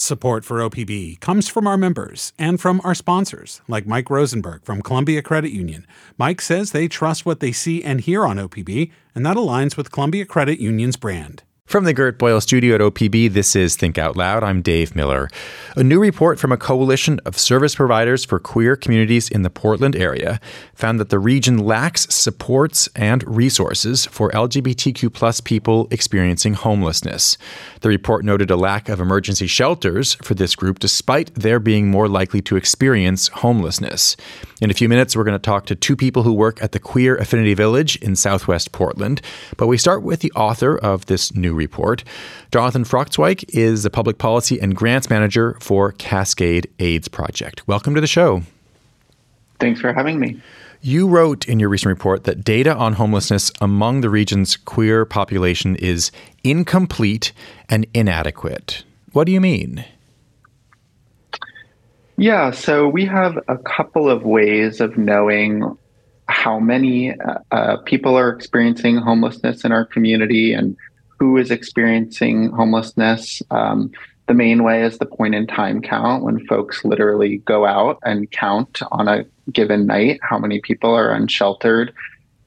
Support for OPB comes from our members and from our sponsors, like Mike Rosenberg from Columbia Credit Union. Mike says they trust what they see and hear on OPB, and that aligns with Columbia Credit Union's brand. From the Gert Boyle studio at OPB, this is Think Out Loud. I'm Dave Miller. A new report from a coalition of service providers for queer communities in the Portland area found that the region lacks supports and resources for LGBTQ plus people experiencing homelessness. The report noted a lack of emergency shelters for this group, despite their being more likely to experience homelessness. In a few minutes, we're going to talk to two people who work at the Queer Affinity Village in southwest Portland. But we start with the author of this new report. Jonathan Frochtwajg is the public policy and grants manager for Cascade AIDS Project. Welcome to the show. Thanks for having me. You wrote in your recent report that data on homelessness among the region's queer population is incomplete and inadequate. What do you mean? Yeah, so we have a couple of ways of knowing how many uh, uh, people are experiencing homelessness in our community and who is experiencing homelessness. Um, the main way is the point in time count when folks literally go out and count on a given night how many people are unsheltered.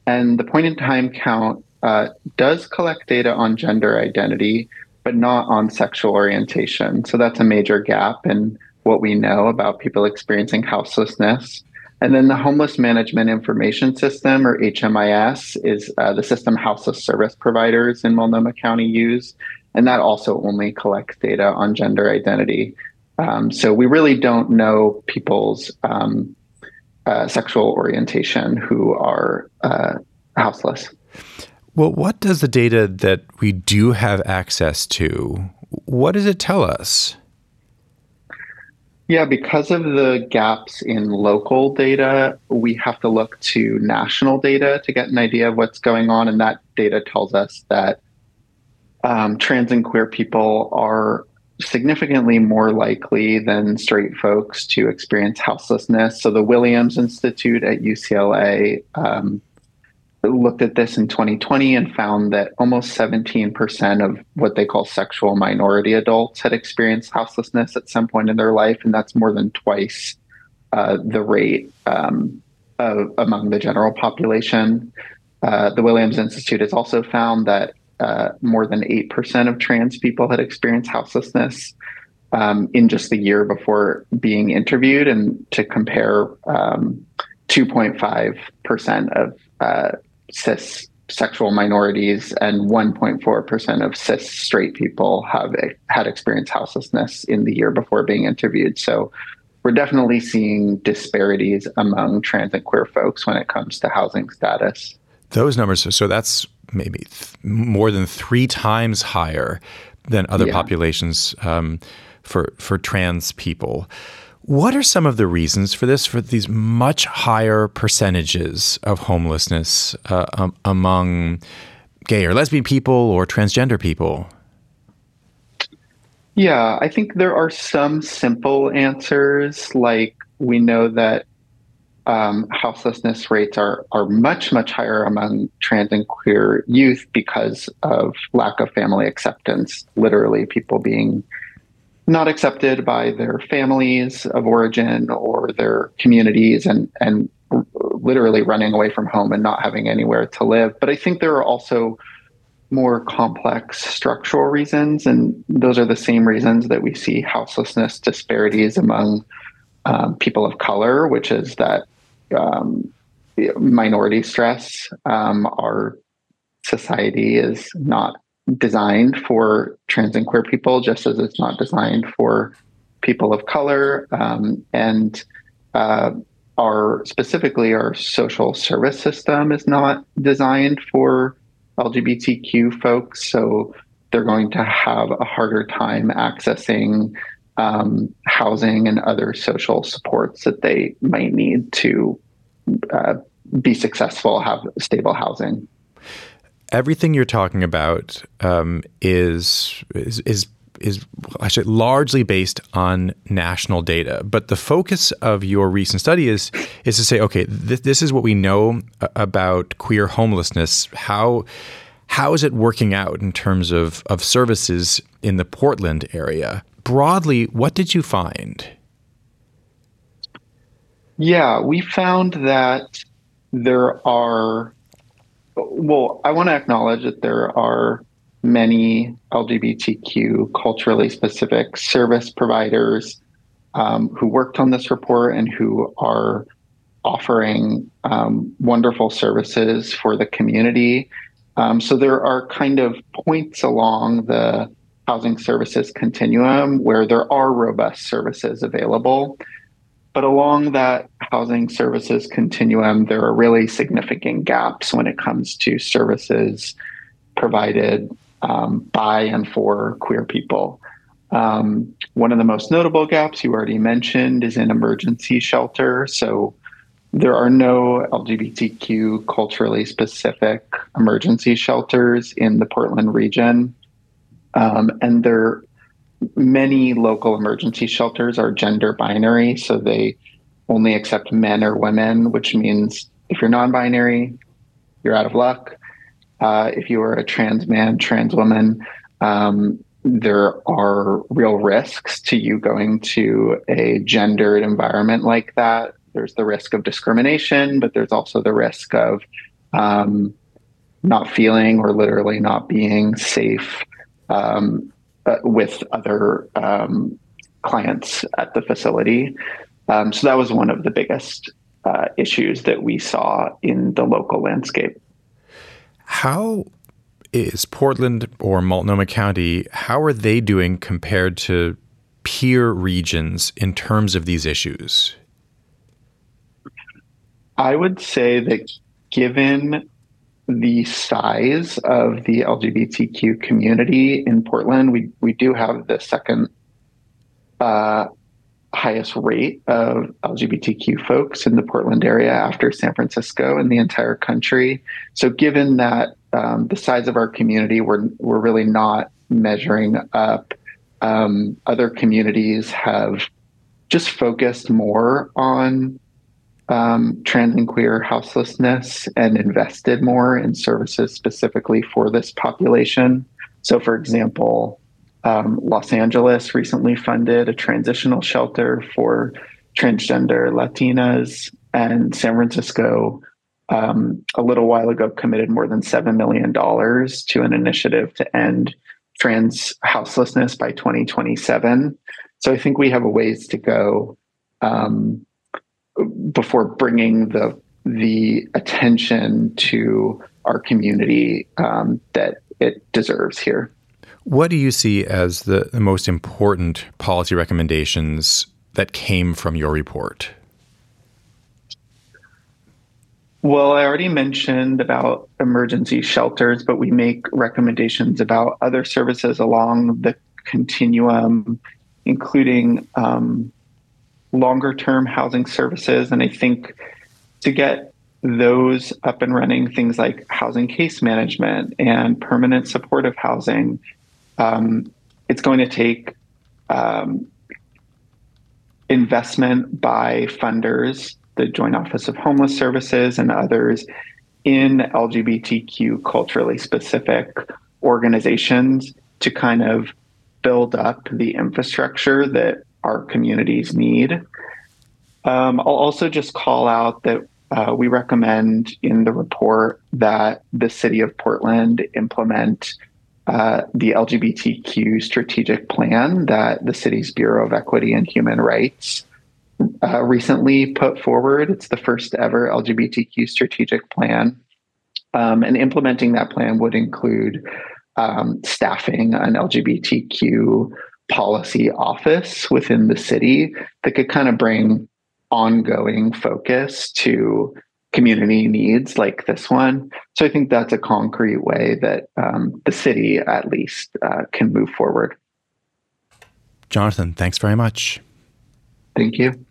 And the point in time count uh, does collect data on gender identity, but not on sexual orientation. So that's a major gap in what we know about people experiencing houselessness. And then the Homeless Management Information System, or HMIS, is uh, the system houseless service providers in Multnomah County use. And that also only collects data on gender identity. Um, so we really don't know people's um, uh, sexual orientation who are uh, houseless. Well, what does the data that we do have access to, what does it tell us? Yeah, because of the gaps in local data, we have to look to national data to get an idea of what's going on. And that data tells us that um, trans and queer people are significantly more likely than straight folks to experience houselessness. So the Williams Institute at UCLA um, looked at this in 2020 and found that almost 17% of what they call sexual minority adults had experienced houselessness at some point in their life, and that's more than twice uh, the rate um, of, among the general population. Uh, the Williams Institute has also found that uh, more than 8% of trans people had experienced houselessness um, in just the year before being interviewed, and to compare, um, 2.5% of uh, cis sexual minorities and 1.4% of cis straight people have had experienced houselessness in the year before being interviewed. So we're definitely seeing disparities among trans and queer folks when it comes to housing status. Those numbers, so that's maybe th- more than three times higher than other yeah. populations um, for for trans people. What are some of the reasons for this, for these much higher percentages of homelessness uh, um, among gay or lesbian people or transgender people? Yeah, I think there are some simple answers. Like we know that um, houselessness rates are are much much higher among trans and queer youth because of lack of family acceptance. Literally, people being not accepted by their families of origin or their communities and and literally running away from home and not having anywhere to live. But i think there are also more complex structural reasons and those are the same reasons that we see houselessness disparities among um, people of color which is that um, minority stress um, our society is not designed for trans and queer people, just as it's not designed for people of color. Um, and uh, our specifically our social service system is not designed for LGBTQ folks, so they're going to have a harder time accessing um, housing and other social supports that they might need to uh, be successful, have stable housing everything you're talking about um, is is is is actually largely based on national data. But the focus of your recent study is is to say, okay, th- this is what we know about queer homelessness. How how is it working out in terms of of services in the Portland area? broadly, what did you find? Yeah, we found that there are, well, I want to acknowledge that there are many LGBTQ culturally specific service providers um, who worked on this report and who are offering um, wonderful services for the community. Um, so there are kind of points along the housing services continuum where there are robust services available. But along that housing services continuum, there are really significant gaps when it comes to services provided um, by and for queer people. Um, one of the most notable gaps you already mentioned is in emergency shelter. So there are no LGBTQ culturally specific emergency shelters in the Portland region. Um, and there many local emergency shelters are gender binary, so they only accept men or women, which means if you're non binary, you're out of luck. Uh, if you are a trans man, trans woman, um, there are real risks to you going to a gendered environment like that. There's the risk of discrimination, but there's also the risk of um, not feeling or literally not being safe um, uh, with other um, clients at the facility. Um, so that was one of the biggest uh, issues that we saw in the local landscape. How is Portland or Multnomah County, how are they doing compared to peer regions in terms of these issues? I would say that given the size of the LGBTQ community in Portland, we, we do have the second uh, highest rate of LGBTQ folks in the Portland area after San Francisco and the entire country. So, given that um, the size of our community, we're, we're really not measuring up. Um, other communities have just focused more on um, trans and queer houselessness and invested more in services specifically for this population. So, for example, um, Los Angeles recently funded a transitional shelter for transgender Latinas, and San Francisco um, a little while ago committed more than $7 million to an initiative to end trans houselessness by 2027. So I think we have a ways to go um, before bringing the the attention to our community um, that it deserves here. What do you see as the, the most important policy recommendations that came from your report? Well, I already mentioned about emergency shelters, but we make recommendations about other services along the continuum, including um, longer term housing services. And I think to get those up and running, things like housing case management and permanent supportive housing, um, it's going to take um, investment by funders the Joint Office of Homeless Services and others in LGBTQ culturally specific organizations to kind of build up the infrastructure that our communities need. Um, I'll also just call out that uh, we recommend in the report that the city of Portland implement uh, the LGBTQ strategic plan that the city's Bureau of Equity and Human Rights uh, recently put forward. It's the first ever LGBTQ strategic plan. Um, and implementing that plan would include um, staffing an LGBTQ policy office within the city that could kind of bring ongoing focus to community needs like this one. So I think that's a concrete way that um, the city, at least, uh, can move forward. Jonathan, thanks very much. Thank you.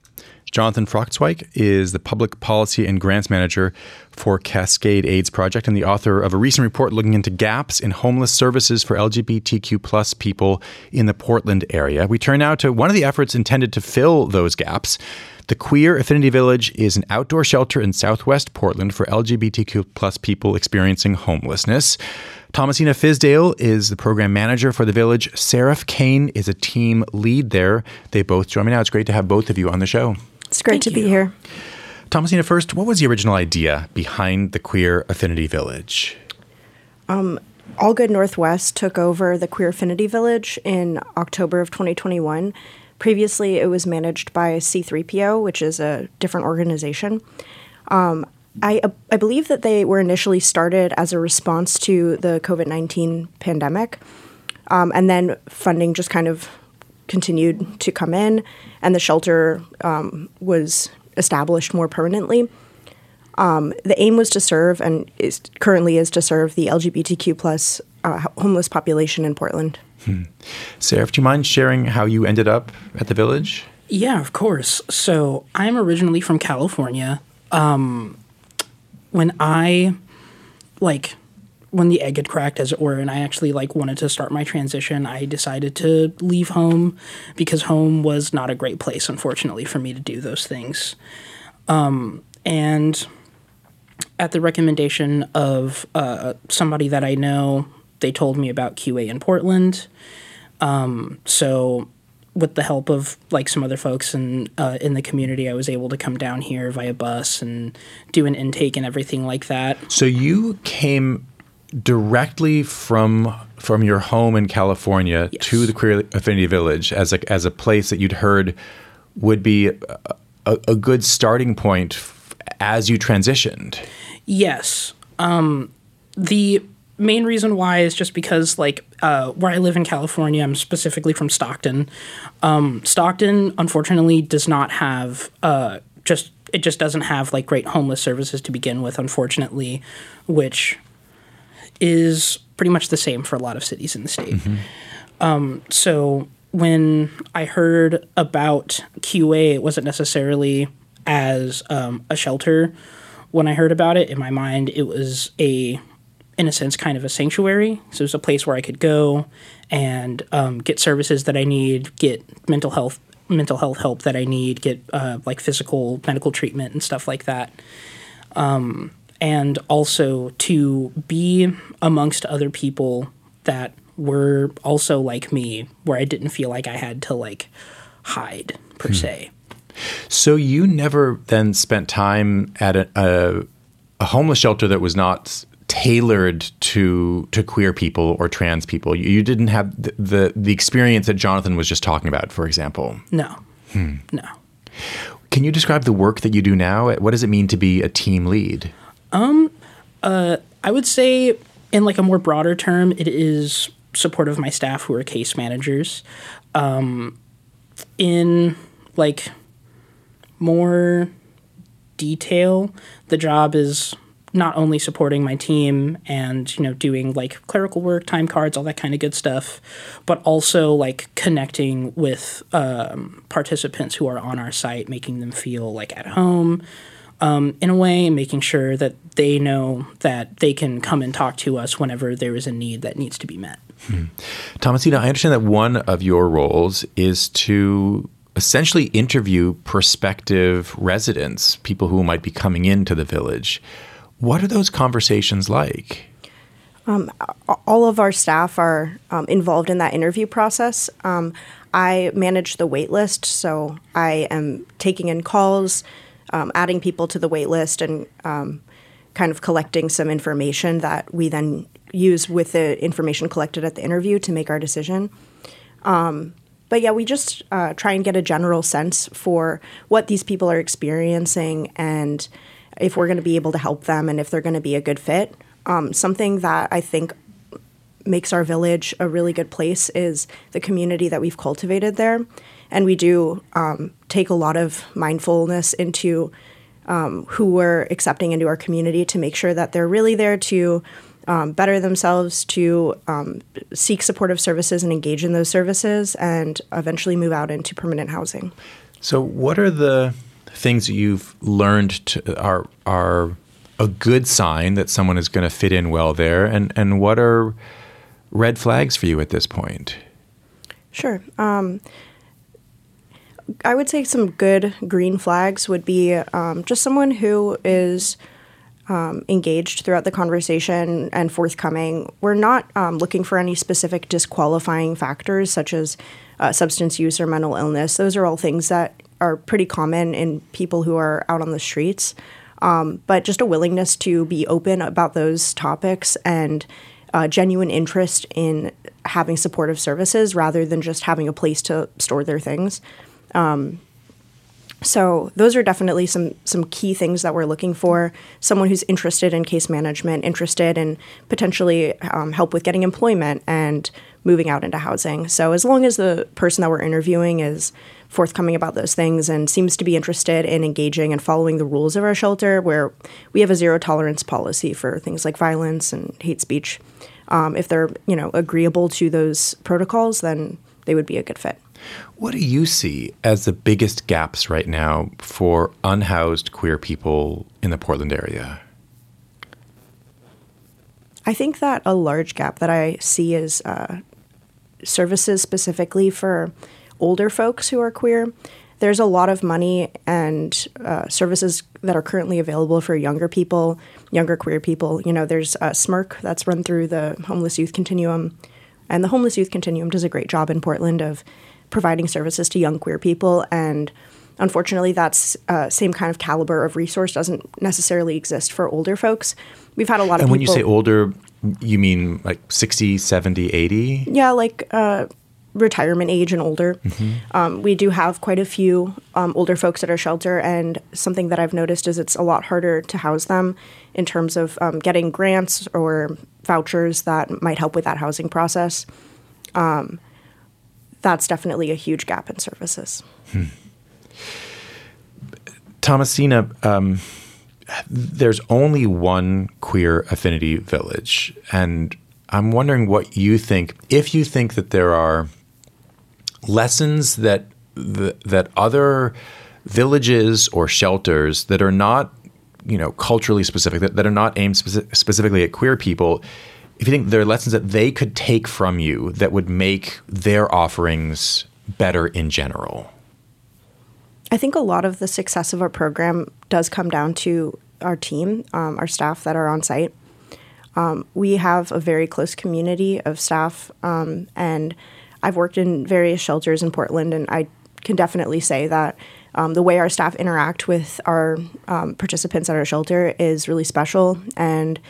Jonathan Frochtwajg is the Public Policy and Grants Manager for Cascade AIDS Project and the author of a recent report looking into gaps in homeless services for LGBTQ plus people in the Portland area. We turn now to one of the efforts intended to fill those gaps. The Queer Affinity Village is an outdoor shelter in southwest Portland for LGBTQ plus people experiencing homelessness. Thomasina Fizdale is the program manager for the village. Seraph Kane is a team lead there. They both join me now. It's great to have both of you on the show. It's great Thank to you. be here. Thomasina, first, what was the original idea behind the Queer Affinity Village? All Good Northwest took over the Queer Affinity Village in October of 2021. Previously, it was managed by C3PO, which is a different organization. Um, I, I believe that they were initially started as a response to the COVID 19 pandemic. Um, and then funding just kind of continued to come in, and the shelter um, was established more permanently. Um, the aim was to serve, and is, currently is to serve the LGBTQ plus uh, homeless population in Portland. Sarah, do you mind sharing how you ended up at the village? Yeah, of course. So I'm originally from California. Um, when I like when the egg had cracked, as it were, and I actually like wanted to start my transition, I decided to leave home because home was not a great place, unfortunately, for me to do those things. Um, and at the recommendation of uh, somebody that I know, they told me about QA in Portland. Um, so with the help of like some other folks in uh, in the community, I was able to come down here via bus and do an intake and everything like that. So you came directly from from your home in California Yes. to the Queer Affinity Village as a as a place that you'd heard would be a, a, good starting point f- as you transitioned. Yes. Um, the main reason why is just because, like, uh, where I live in California, I'm specifically from Stockton. Um, Stockton, unfortunately, does not have uh, just it just doesn't have like great homeless services to begin with. Unfortunately, which is pretty much the same for a lot of cities in the state. Um, so when I heard about QA, it wasn't necessarily as um, a shelter. When I heard about it, in my mind, it was a, in a sense, kind of a sanctuary. So it was a place where I could go and um, get services that I need, get mental health mental health help that I need, get uh, like physical medical treatment and stuff like that and also to be amongst other people that were also like me where I didn't feel like I had to like hide per hmm. se. So you never then spent time at a, a, a homeless shelter that was not tailored to to queer people or trans people. You, you didn't have the, the the experience that Jonathan was just talking about, for example. No. Hmm. No. Can you describe the work that you do now? What does it mean to be a team lead? I would say in like a more broader term it is support of my staff who are case managers. Um in like more detail, the job is not only supporting my team and you know doing like clerical work, time cards, all that kind of good stuff, but also like connecting with um, participants who are on our site, making them feel like at home. Um, in a way, making sure that they know that they can come and talk to us whenever there is a need that needs to be met. Thomasina, I understand that one of your roles is to essentially interview prospective residents, people who might be coming into the village. What are those conversations like? all of our staff are um, involved in that interview process. Um, I manage the wait list, so I am taking in calls, um, adding people to the wait list, and um, kind of collecting some information that we then use with the information collected at the interview to make our decision. Um, but yeah, we just uh, try and get a general sense for what these people are experiencing and if we're going to be able to help them and if they're going to be a good fit. Um, something that I think makes our village a really good place is the community that we've cultivated there. And we do um, take a lot of mindfulness into um, who we're accepting into our community to make sure that they're really there to um, better themselves, to um, seek supportive services and engage in those services, and eventually move out into permanent housing. So, what are the things that you've learned to, are are a good sign that someone is going to fit in well there, and and what are red flags for you at this point? Sure. Um, I would say some good green flags would be um, just someone who is um, engaged throughout the conversation and forthcoming. We're not um, looking for any specific disqualifying factors such as uh, substance use or mental illness. Those are all things that are pretty common in people who are out on the streets. Um, but just a willingness to be open about those topics and uh, genuine interest in having supportive services rather than just having a place to store their things. Um, so those are definitely some some key things that we're looking for. Someone who's interested in case management, interested in potentially um, help with getting employment and moving out into housing. So as long as the person that we're interviewing is forthcoming about those things and seems to be interested in engaging and following the rules of our shelter, where we have a zero tolerance policy for things like violence and hate speech. Um, if they're you know agreeable to those protocols, then they would be a good fit. What do you see as the biggest gaps right now for unhoused queer people in the Portland area? I think that a large gap that I see is uh, services specifically for older folks who are queer. There's a lot of money and uh, services that are currently available for younger people, younger queer people. You know, there's a SMYRC that's run through the Homeless Youth Continuum, and the Homeless Youth Continuum does a great job in Portland of providing services to young queer people and unfortunately that's uh, same kind of caliber of resource doesn't necessarily exist for older folks. We've had a lot of and when people, you say older you mean like 60 70 80 yeah like uh, retirement age and older. Mm-hmm. um, we do have quite a few um, older folks at our shelter and something that i've noticed is it's a lot harder to house them in terms of um, getting grants or vouchers that might help with that housing process. Um, that's definitely a huge gap in services. Hmm. Thomasina, um, there's only one queer affinity village, and I'm wondering what you think. If you think that there are lessons that the, that other villages or shelters that are not, you know, culturally specific, that, that are not aimed speci- specifically at queer people, if you think there are lessons that they could take from you that would make their offerings better in general? I think a lot of the success of our program does come down to our team, um, our staff that are on site. Um, we have a very close community of staff, um, and I've worked in various shelters in Portland, and I can definitely say that um, the way our staff interact with our um, participants at our shelter is really special and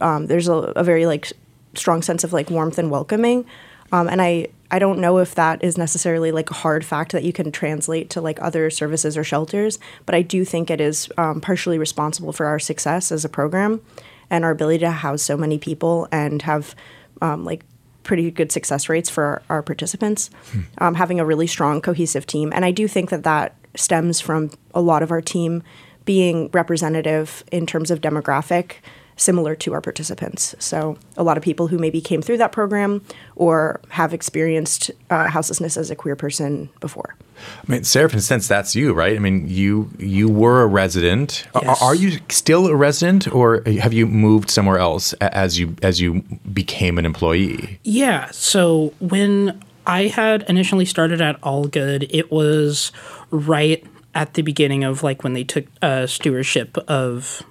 um, there's a, a, very like strong sense of like warmth and welcoming. Um, and I, I don't know if that is necessarily like a hard fact that you can translate to like other services or shelters, but I do think it is um, partially responsible for our success as a program and our ability to house so many people and have um, like pretty good success rates for our, our participants, hmm. um, having a really strong, cohesive team. And I do think that that stems from a lot of our team being representative in terms of demographic similar to our participants. So, a lot of people who maybe came through that program or have experienced uh, houselessness as a queer person before. I mean, Sarah, in a sense, that's you, right? I mean, you you were a resident. Yes. Are, are, you still a resident, or have you moved somewhere else as you as you became an employee? Yeah. So when I had initially started at All Good, it was right at the beginning of like when they took uh, stewardship of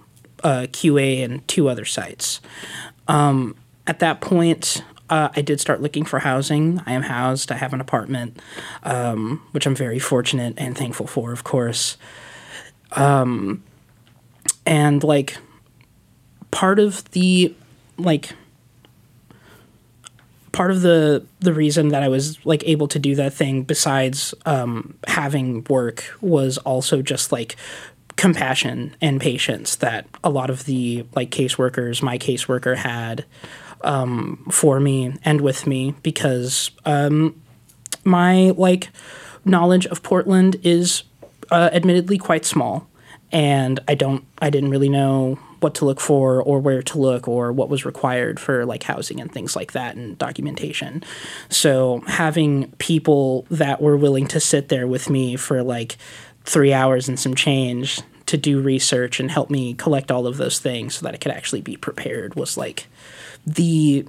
uh, QA and two other sites. Um, at that point, uh, I did start looking for housing. I am housed. I have an apartment, um, which I'm very fortunate and thankful for, of course. Um, and like part of the like part of the the reason that I was like able to do that thing besides um, having work was also just like compassion and patience that a lot of the like caseworkers, my caseworker had um, for me and with me because um, my like knowledge of Portland is uh, admittedly quite small, and I don't I didn't really know what to look for or where to look or what was required for like housing and things like that and documentation. So having people that were willing to sit there with me for like three hours and some change to do research and help me collect all of those things so that I could actually be prepared was like the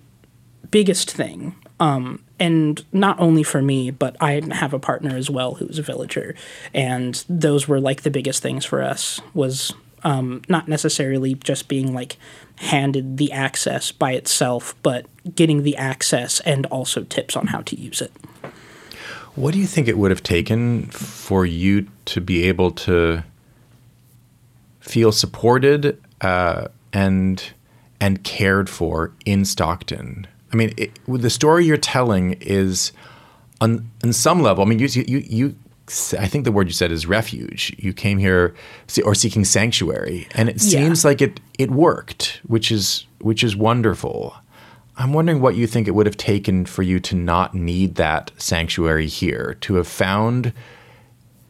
biggest thing. Um, and not only for me, but I have a partner as well who's a villager, and those were like the biggest things for us was um, not necessarily just being like handed the access by itself, but getting the access and also tips on how to use it. What do you think it would have taken for you to be able to feel supported uh, and and cared for in Stockton? I mean, it, the story you're telling is on, on some level. I mean, you you you. I think the word you said is refuge. You came here or seeking sanctuary, and it Yeah. seems like it it worked, which is which is wonderful. I'm wondering what you think it would have taken for you to not need that sanctuary here, to have found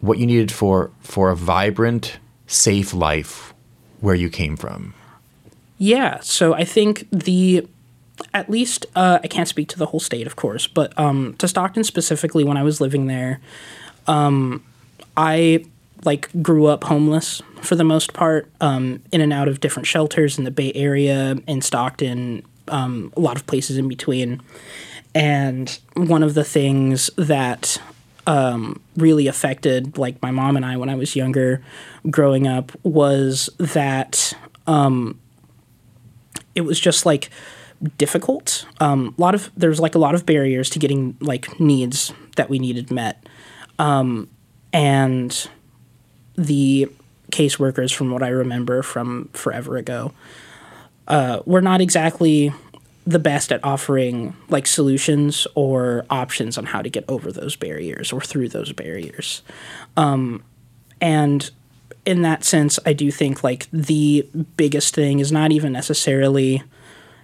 what you needed for for a vibrant, safe life where you came from. Yeah, so I think the at least uh, I can't speak to the whole state, of course, but um, to Stockton specifically, when I was living there, um, I like grew up homeless for the most part, um, in and out of different shelters in the Bay Area, in Stockton, um, a lot of places in between. And one of the things that um, really affected like my mom and I when I was younger, growing up, was that it was just like difficult. Um, a lot of there's like a lot of barriers to getting like needs that we needed met, um, and the caseworkers, from what I remember from forever ago, uh, were not exactly the best at offering like solutions or options on how to get over those barriers or through those barriers. Um, and in that sense, I do think like the biggest thing is not even necessarily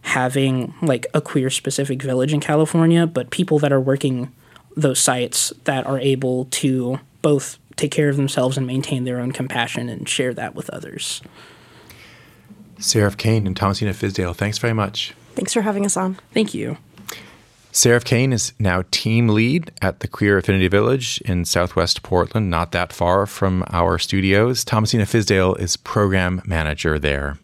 having like a queer specific village in California, but people that are working those sites that are able to both take care of themselves and maintain their own compassion and share that with others. Seraph Kane and Thomasina Fizdale, thanks very much. Thanks for having us on. Thank you. Seraph Kane is now team lead at the Queer Affinity Village in southwest Portland, not that far from our studios. Thomasina Fizdale is program manager there.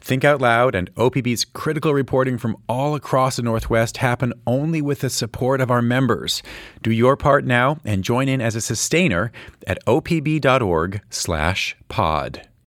Think Out Loud and OPB's critical reporting from all across the Northwest happen only with the support of our members. Do your part now and join in as a sustainer at opb.org/pod.